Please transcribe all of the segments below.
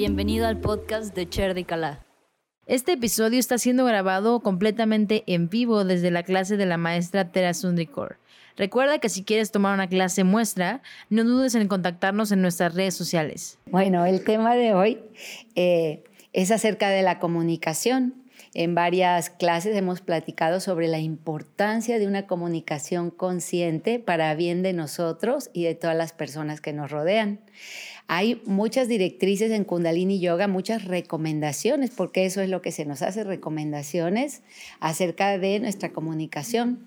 Bienvenido al podcast de Cher de Calá. Este episodio está siendo grabado completamente en vivo desde la clase de la maestra Tera Sundrikor. Recuerda que si quieres tomar una clase muestra, no dudes en contactarnos en nuestras redes sociales. Bueno, el tema de hoy eh, es acerca de la comunicación. En varias clases hemos platicado sobre la importancia de una comunicación consciente para bien de nosotros y de todas las personas que nos rodean. Hay muchas directrices en Kundalini Yoga, muchas recomendaciones, porque eso es lo que se nos hace, recomendaciones acerca de nuestra comunicación.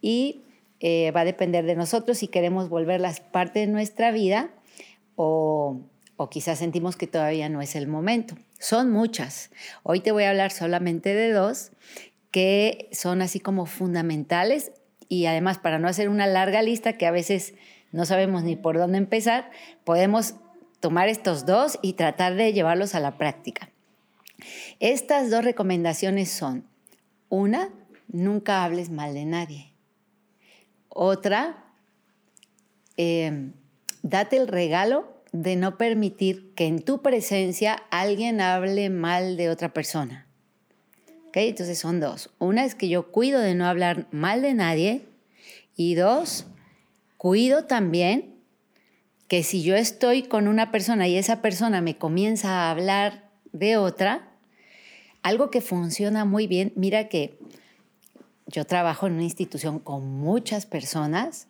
Y eh, va a depender de nosotros si queremos volverlas parte de nuestra vida o, o quizás sentimos que todavía no es el momento. Son muchas. Hoy te voy a hablar solamente de dos que son así como fundamentales y además para no hacer una larga lista que a veces no sabemos ni por dónde empezar, podemos tomar estos dos y tratar de llevarlos a la práctica. Estas dos recomendaciones son, una, nunca hables mal de nadie. Otra, em, date el regalo de no permitir que en tu presencia alguien hable mal de otra persona. ¿Okay? Entonces son dos. Una es que yo cuido de no hablar mal de nadie y dos, cuido también que si yo estoy con una persona y esa persona me comienza a hablar de otra, algo que funciona muy bien, mira que yo trabajo en una institución con muchas personas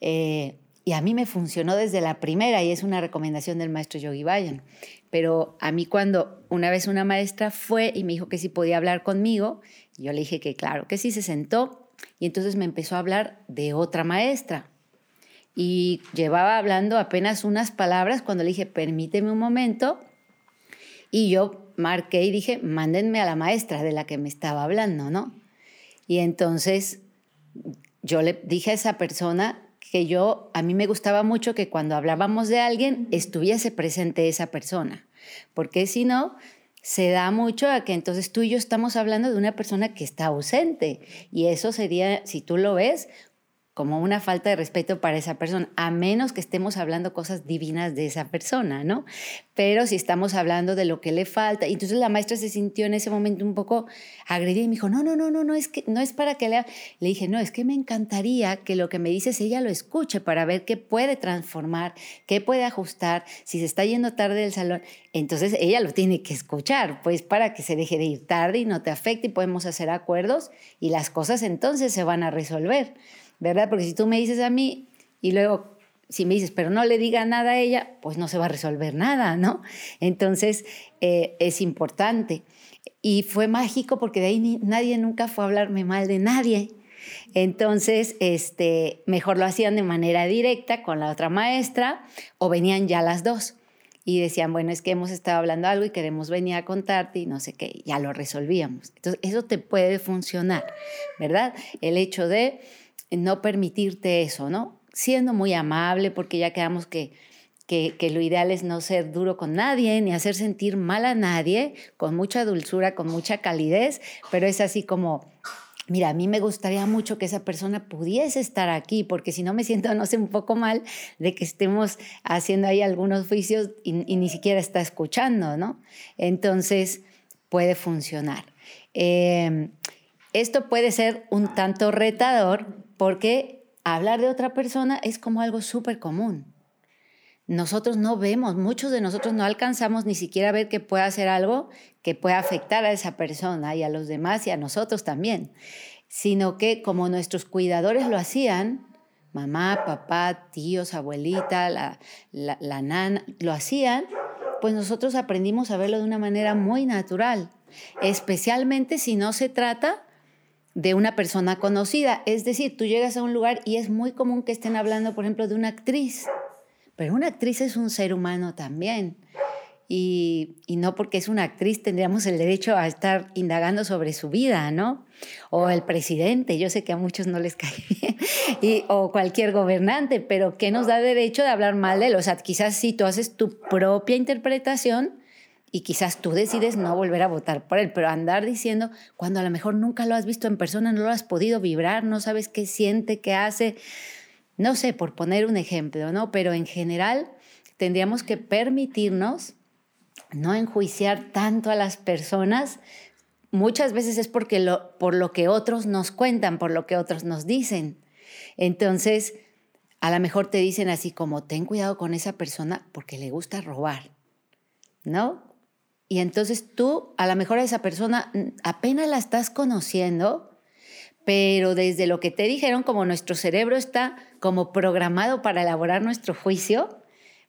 eh, y a mí me funcionó desde la primera y es una recomendación del maestro Yogi Bayan. Pero a mí cuando una vez una maestra fue y me dijo que si podía hablar conmigo, yo le dije que claro, que sí se sentó y entonces me empezó a hablar de otra maestra. Y llevaba hablando apenas unas palabras cuando le dije, permíteme un momento. Y yo marqué y dije, mándenme a la maestra de la que me estaba hablando, ¿no? Y entonces yo le dije a esa persona que yo, a mí me gustaba mucho que cuando hablábamos de alguien estuviese presente esa persona, porque si no, se da mucho a que entonces tú y yo estamos hablando de una persona que está ausente y eso sería, si tú lo ves, como una falta de respeto para esa persona, a menos que estemos hablando cosas divinas de esa persona, ¿no? Pero si estamos hablando de lo que le falta, entonces la maestra se sintió en ese momento un poco agredida y me dijo, no, no, no, no, no, es que no es para que lea. Le dije, no, es que me encantaría que lo que me dices ella lo escuche para ver qué puede transformar, qué puede ajustar, si se está yendo tarde del salón, entonces ella lo tiene que escuchar, pues para que se deje de ir tarde y no te afecte y podemos hacer acuerdos y las cosas entonces se van a resolver. ¿Verdad? Porque si tú me dices a mí y luego si me dices, pero no le diga nada a ella, pues no se va a resolver nada, ¿no? Entonces eh, es importante. Y fue mágico porque de ahí nadie nunca fue a hablarme mal de nadie. Entonces, este, mejor lo hacían de manera directa con la otra maestra o venían ya las dos y decían, bueno, es que hemos estado hablando algo y queremos venir a contarte y no sé qué, ya lo resolvíamos. Entonces, eso te puede funcionar, ¿verdad? El hecho de no permitirte eso, ¿no? Siendo muy amable, porque ya quedamos que, que, lo ideal es no ser duro con nadie, ni hacer sentir mal a nadie, con mucha dulzura, con mucha calidez, pero es así como, mira, a mí me gustaría mucho que esa persona pudiese estar aquí, porque si no me siento, no sé, un poco mal de que estemos haciendo ahí algunos juicios y, ni siquiera está escuchando, ¿no? Entonces, puede funcionar. Eh, esto puede ser un tanto retador porque hablar de otra persona es como algo súper común. Nosotros no vemos, muchos de nosotros no alcanzamos ni siquiera a ver que pueda hacer algo que pueda afectar a esa persona y a los demás y a nosotros también, sino que como nuestros cuidadores lo hacían, mamá, papá, tíos, abuelita, la, la, la nana, lo hacían, pues nosotros aprendimos a verlo de una manera muy natural, especialmente si no se trata de una persona conocida. Es decir, tú llegas a un lugar y es muy común que estén hablando, por ejemplo, de una actriz, pero una actriz es un ser humano también. Y, no porque es una actriz tendríamos el derecho a estar indagando sobre su vida, ¿no? O el presidente, yo sé que a muchos no les cae bien, y, o cualquier gobernante, pero ¿qué nos da derecho de hablar mal de él? O sea, quizás si tú haces tu propia interpretación, y quizás tú decides no volver a votar por él, pero andar diciendo cuando a lo mejor nunca lo has visto en persona, no lo has podido vibrar, no sabes qué siente, qué hace, no sé, por poner un ejemplo, ¿no? Pero en general tendríamos que permitirnos no enjuiciar tanto a las personas, muchas veces es porque lo, por lo que otros nos cuentan, por lo que otros nos dicen. Entonces, a lo mejor te dicen así como, ten cuidado con esa persona porque le gusta robar, ¿no? Y entonces tú, a lo mejor a esa persona apenas la estás conociendo, pero desde lo que te dijeron, como nuestro cerebro está como programado para elaborar nuestro juicio,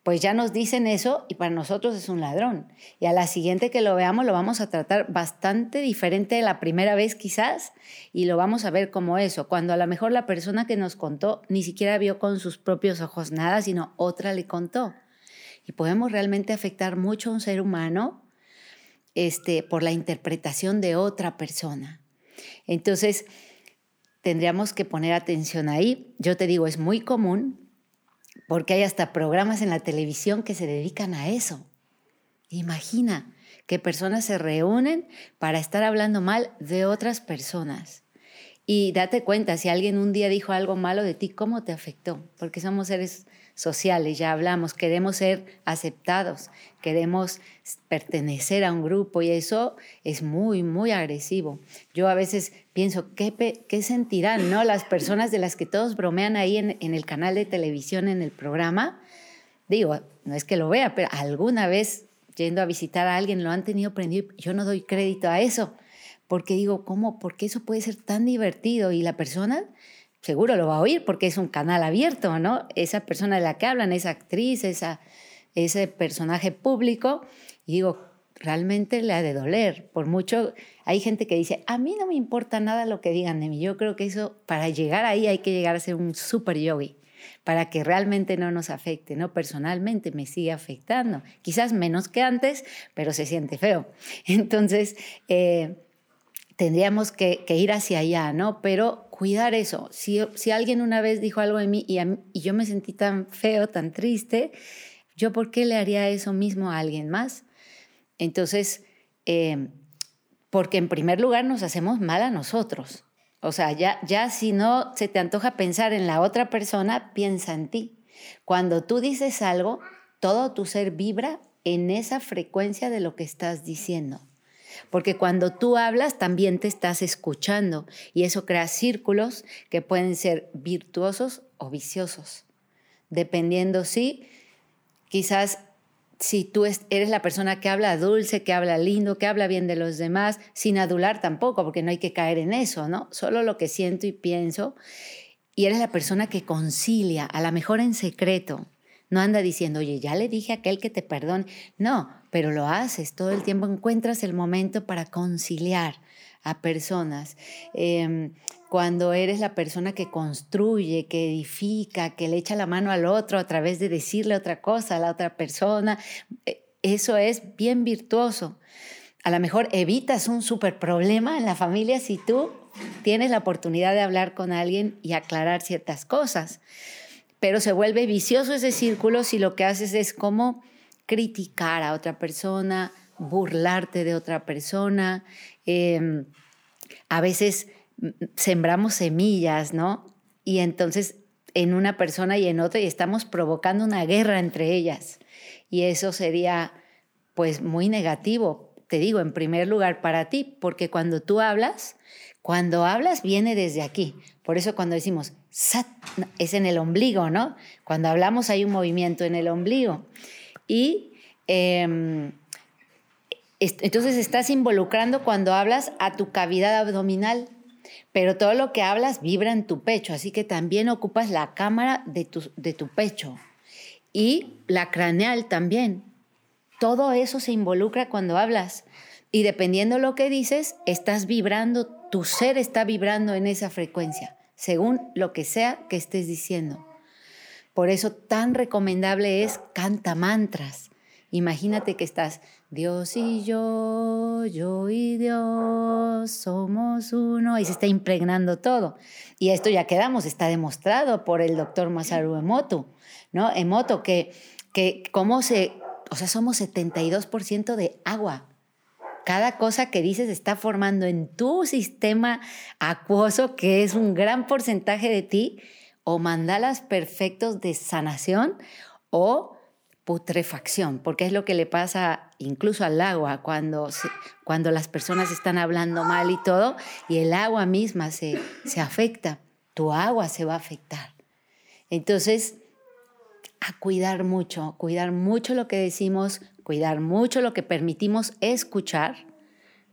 pues ya nos dicen eso y para nosotros es un ladrón. Y a la siguiente que lo veamos lo vamos a tratar bastante diferente de la primera vez quizás y lo vamos a ver como eso, cuando a lo mejor la persona que nos contó ni siquiera vio con sus propios ojos nada, sino otra le contó. Y podemos realmente afectar mucho a un ser humano este, por la interpretación de otra persona. Entonces, tendríamos que poner atención ahí. Yo te digo, es muy común porque hay hasta programas en la televisión que se dedican a eso. Imagina que personas se reúnen para estar hablando mal de otras personas. Y date cuenta, si alguien un día dijo algo malo de ti, ¿cómo te afectó? Porque somos seres sociales, ya hablamos, queremos ser aceptados, queremos pertenecer a un grupo y eso es muy, muy agresivo. Yo a veces pienso, ¿qué, qué sentirán ¿no? las personas de las que todos bromean ahí en, en el canal de televisión, en el programa? Digo, no es que lo vea, pero alguna vez yendo a visitar a alguien lo han tenido prendido. Yo no doy crédito a eso, porque digo, ¿cómo? ¿Por qué eso puede ser tan divertido? Y la persona seguro lo va a oír porque es un canal abierto, ¿no? Esa persona de la que hablan, esa actriz, esa, ese personaje público, y digo, realmente le ha de doler. Por mucho, hay gente que dice, a mí no me importa nada lo que digan de. Yo creo que eso, para llegar ahí hay que llegar a ser un super yogi, para que realmente no nos afecte, ¿no? Personalmente me sigue afectando. Quizás menos que antes, pero se siente feo. Entonces, eh, tendríamos que, ir hacia allá, ¿no? Pero cuidar eso. Si, alguien una vez dijo algo de mí y, yo me sentí tan feo, tan triste, ¿yo por qué le haría eso mismo a alguien más? Entonces, eh, porque en primer lugar nos hacemos mal a nosotros. O sea, ya si no se te antoja pensar en la otra persona, piensa en ti. Cuando tú dices algo, todo tu ser vibra en esa frecuencia de lo que estás diciendo porque cuando tú hablas también te estás escuchando y eso crea círculos que pueden ser virtuosos o viciosos, dependiendo si quizás si tú eres la persona que habla dulce, que habla lindo, que habla bien de los demás, sin adular tampoco, porque no hay que caer en eso, ¿no? Solo lo que siento y pienso. Y eres la persona que concilia, a lo mejor en secreto, no anda diciendo, oye, ya le dije a aquel que te perdone. No, pero lo haces, todo el tiempo encuentras el momento para conciliar a personas. Em, cuando eres la persona que construye, que edifica, que le echa la mano al otro a través de decirle otra cosa a la otra persona, eh, eso es bien virtuoso. A lo mejor evitas un super problema en la familia si tú tienes la oportunidad de hablar con alguien y aclarar ciertas cosas pero se vuelve vicioso ese círculo si lo que haces es como criticar a otra persona, burlarte de otra persona. Em, a veces mm, sembramos semillas, ¿no? Y entonces en una persona y en otra y estamos provocando una guerra entre ellas. Y eso sería pues muy negativo, te digo, en primer lugar para ti, porque cuando tú hablas, cuando hablas viene desde aquí. Por eso cuando decimos sat, es en el ombligo, ¿no? Cuando hablamos hay un movimiento en el ombligo. Y em, entonces estás involucrando cuando hablas a tu cavidad abdominal, pero todo lo que hablas vibra en tu pecho, así que también ocupas la cámara de tu, de tu pecho y la craneal también. Todo eso se involucra cuando hablas. Y dependiendo lo que dices, estás vibrando, tu ser está vibrando en esa frecuencia, según lo que sea que estés diciendo. Por eso tan recomendable es canta mantras. Imagínate que estás Dios y yo, yo y Dios, somos uno, y se está impregnando todo. Y esto ya quedamos, está demostrado por el doctor Masaru Emoto, ¿no? Emoto, que, que cómo se, o sea, somos 72% de agua. Cada cosa que dices está formando en tu sistema acuoso, que es un gran porcentaje de ti, o mandalas perfectos de sanación o putrefacción, porque es lo que le pasa incluso al agua cuando, cuando las personas están hablando mal y todo, y el agua misma se, se afecta, tu agua se va a afectar. Entonces, a cuidar mucho, cuidar mucho lo que decimos, cuidar mucho lo que permitimos escuchar.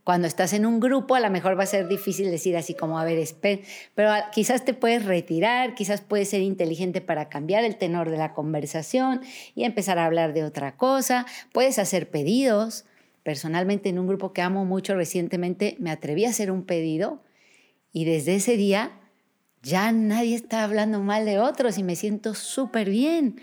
Cuando estás en un grupo, a lo mejor va a ser difícil decir así como, a ver, pero quizás te puedes retirar, quizás puedes ser inteligente para cambiar el tenor de la conversación y empezar a hablar de otra cosa. Puedes hacer pedidos. Personalmente, en un grupo que amo mucho recientemente, me atreví a hacer un pedido y desde ese día ya nadie está hablando mal de otros y me siento súper bien.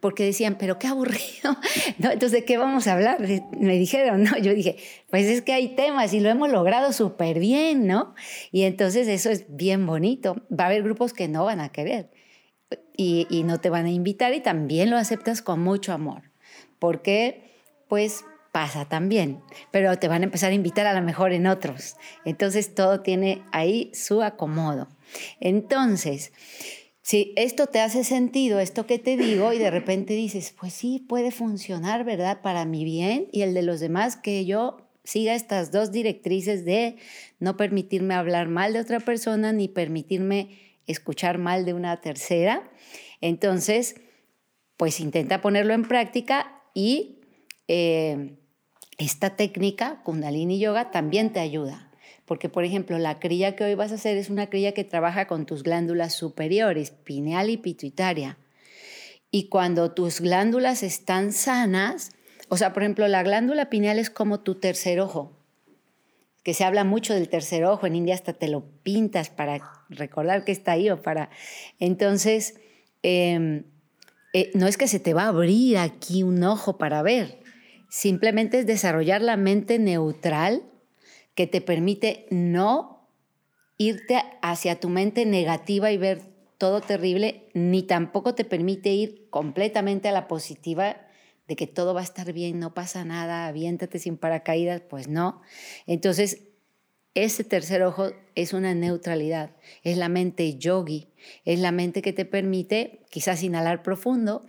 Porque decían, pero qué aburrido. ¿No? Entonces, ¿de qué vamos a hablar? Me dijeron, ¿no? Yo dije, pues es que hay temas y lo hemos logrado súper bien, ¿no? Y entonces eso es bien bonito. Va a haber grupos que no van a querer y, y no te van a invitar y también lo aceptas con mucho amor. Porque, pues, pasa también, pero te van a empezar a invitar a lo mejor en otros. Entonces todo tiene ahí su acomodo. Entonces, si esto te hace sentido, esto que te digo, y de repente dices, pues sí, puede funcionar, ¿verdad? Para mi bien y el de los demás, que yo siga estas dos directrices de no permitirme hablar mal de otra persona ni permitirme escuchar mal de una tercera. Entonces, pues intenta ponerlo en práctica y eh, esta técnica, Kundalini Yoga, también te ayuda. Porque, por ejemplo, la crilla que hoy vas a hacer es una crilla que trabaja con tus glándulas superiores, pineal y pituitaria. Y cuando tus glándulas están sanas, o sea, por ejemplo, la glándula pineal es como tu tercer ojo, que se habla mucho del tercer ojo, en India hasta te lo pintas para recordar que está ahí o para... Entonces, em, eh, no es que se te va a abrir aquí un ojo para ver, simplemente es desarrollar la mente neutral que te permite no irte hacia tu mente negativa y ver todo terrible, ni tampoco te permite ir completamente a la positiva de que todo va a estar bien, no pasa nada, aviéntate sin paracaídas, pues no. Entonces, ese tercer ojo es una neutralidad, es la mente yogi, es la mente que te permite quizás inhalar profundo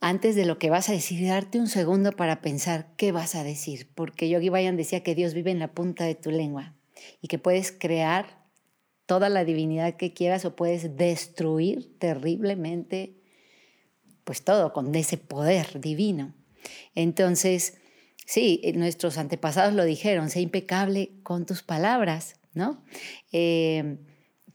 antes de lo que vas a decir, darte un segundo para pensar qué vas a decir, porque Yogi Bayan decía que Dios vive en la punta de tu lengua y que puedes crear toda la divinidad que quieras o puedes destruir terriblemente pues todo con ese poder divino. Entonces, sí, nuestros antepasados lo dijeron, sé impecable con tus palabras, ¿no? Eh,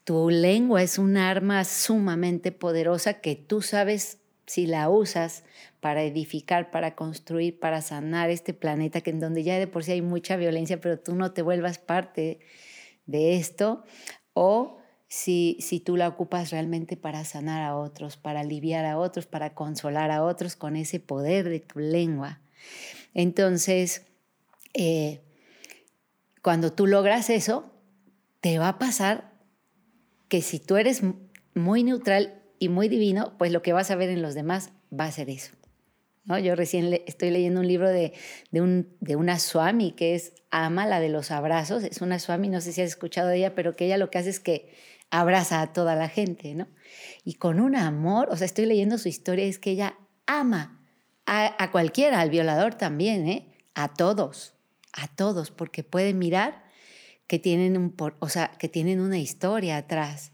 tu lengua es un arma sumamente poderosa que tú sabes si la usas para edificar, para construir, para sanar este planeta, que en donde ya de por sí hay mucha violencia, pero tú no te vuelvas parte de esto, o si, si tú la ocupas realmente para sanar a otros, para aliviar a otros, para consolar a otros con ese poder de tu lengua. Entonces, eh, cuando tú logras eso, te va a pasar que si tú eres muy neutral y muy divino, pues lo que vas a ver en los demás va a ser eso. ¿no? Yo recién estoy leyendo un libro de, de, un, de una Swami que es Ama, la de los abrazos. Es una Swami, no sé si has escuchado de ella, pero que ella lo que hace es que abraza a toda la gente, ¿no? Y con un amor, o sea, estoy leyendo su historia, es que ella ama a, a cualquiera, al violador también, ¿eh? A todos, a todos, porque puede mirar que tienen, un, o sea, que tienen una historia atrás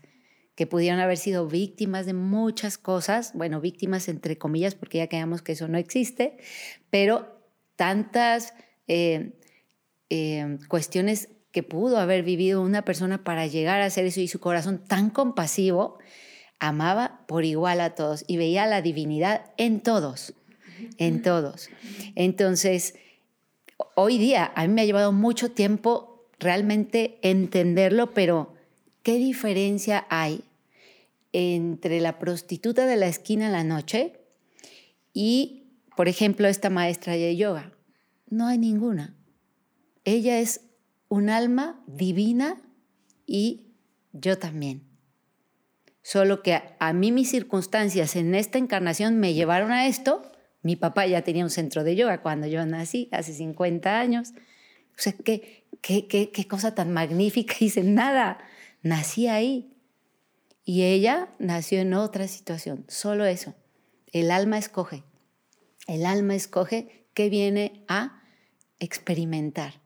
que pudieron haber sido víctimas de muchas cosas, bueno, víctimas entre comillas, porque ya creamos que eso no existe, pero tantas eh, eh, cuestiones que pudo haber vivido una persona para llegar a hacer eso y su corazón tan compasivo, amaba por igual a todos y veía la divinidad en todos, en todos. Entonces, hoy día a mí me ha llevado mucho tiempo realmente entenderlo, pero ¿qué diferencia hay entre la prostituta de la esquina en la noche y, por ejemplo, esta maestra de yoga. No hay ninguna. Ella es un alma divina y yo también. Solo que a, mí mis circunstancias en esta encarnación me llevaron a esto. Mi papá ya tenía un centro de yoga cuando yo nací, hace 50 años. O sea, qué, qué, qué, qué cosa tan magnífica. Hice nada. Nací ahí. Y ella nació en otra situación, solo eso. El alma escoge. El alma escoge qué viene a experimentar.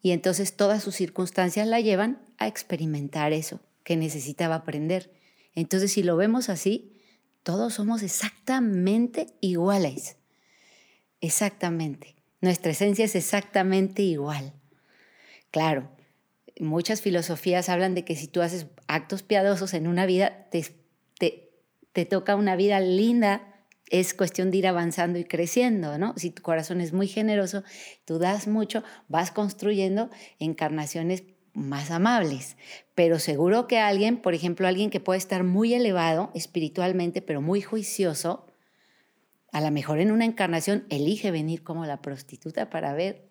Y entonces todas sus circunstancias la llevan a experimentar eso que necesitaba aprender. Entonces, si lo vemos así, todos somos exactamente iguales. Exactamente. Nuestra esencia es exactamente igual. Claro, muchas filosofías hablan de que si tú haces actos piadosos en una vida, te, te, toca una vida linda es cuestión de ir avanzando y creciendo, ¿no? Si tu corazón es muy generoso, tú das mucho, vas construyendo encarnaciones más amables. Pero seguro que alguien, por ejemplo, alguien que puede estar muy elevado espiritualmente, pero muy juicioso, a lo mejor en una encarnación elige venir como la prostituta para ver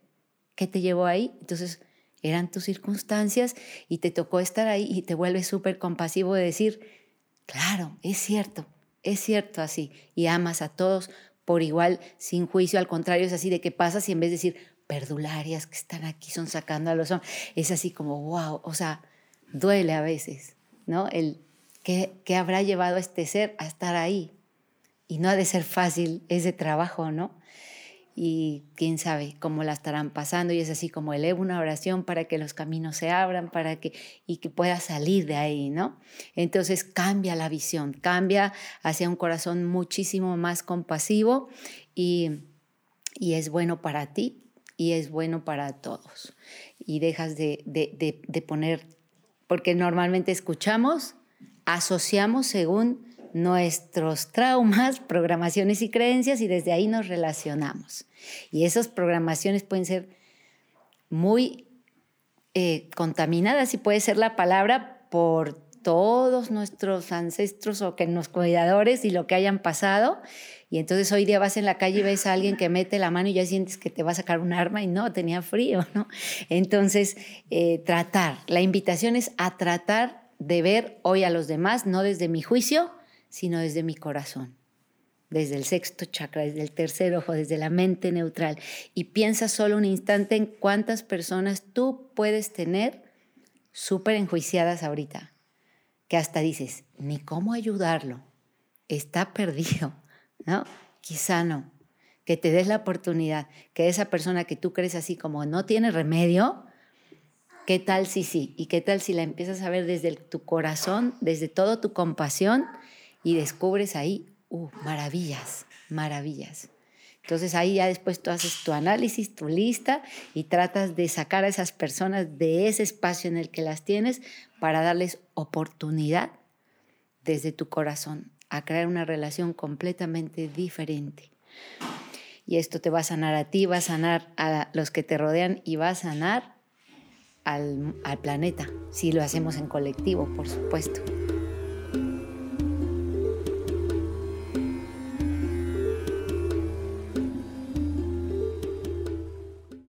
qué te llevó ahí. Entonces, eran tus circunstancias y te tocó estar ahí y te vuelves súper compasivo de decir, claro, es cierto, es cierto así. Y amas a todos por igual, sin juicio. Al contrario, es así de que pasas y en vez de decir, perdularias que están aquí son sacando a los hombres, es así como, wow, o sea, duele a veces, ¿no? El que, que habrá llevado a este ser a estar ahí. Y no ha de ser fácil ese trabajo, ¿no? Y quién sabe cómo la estarán pasando y es así como elevo una oración para que los caminos se abran para que y que pueda salir de ahí, ¿no? Entonces cambia la visión, cambia hacia un corazón muchísimo más compasivo y, y es bueno para ti y es bueno para todos y dejas de, de, de poner porque normalmente escuchamos, asociamos según nuestros traumas, programaciones y creencias y desde ahí nos relacionamos. Y esas programaciones pueden ser muy eh, contaminadas y puede ser la palabra por todos nuestros ancestros o que los cuidadores y lo que hayan pasado. Y entonces hoy día vas en la calle y ves a alguien que mete la mano y ya sientes que te va a sacar un arma y no, tenía frío, ¿no? Entonces, eh, tratar, la invitación es a tratar de ver hoy a los demás, no desde mi juicio, sino desde mi corazón, desde el sexto chakra, desde el tercer ojo, desde la mente neutral. Y piensa solo un instante en cuántas personas tú puedes tener súper enjuiciadas ahorita, que hasta dices, ni cómo ayudarlo, está perdido, ¿no? Quizá no. Que te des la oportunidad, que esa persona que tú crees así como no tiene remedio, ¿qué tal si sí? ¿Y qué tal si la empiezas a ver desde tu corazón, desde toda tu compasión? Y descubres ahí, uh, maravillas, maravillas. Entonces ahí ya después tú haces tu análisis, tu lista y tratas de sacar a esas personas de ese espacio en el que las tienes para darles oportunidad desde tu corazón a crear una relación completamente diferente. Y esto te va a sanar a ti, va a sanar a los que te rodean y va a sanar al, al planeta, si lo hacemos en colectivo, por supuesto.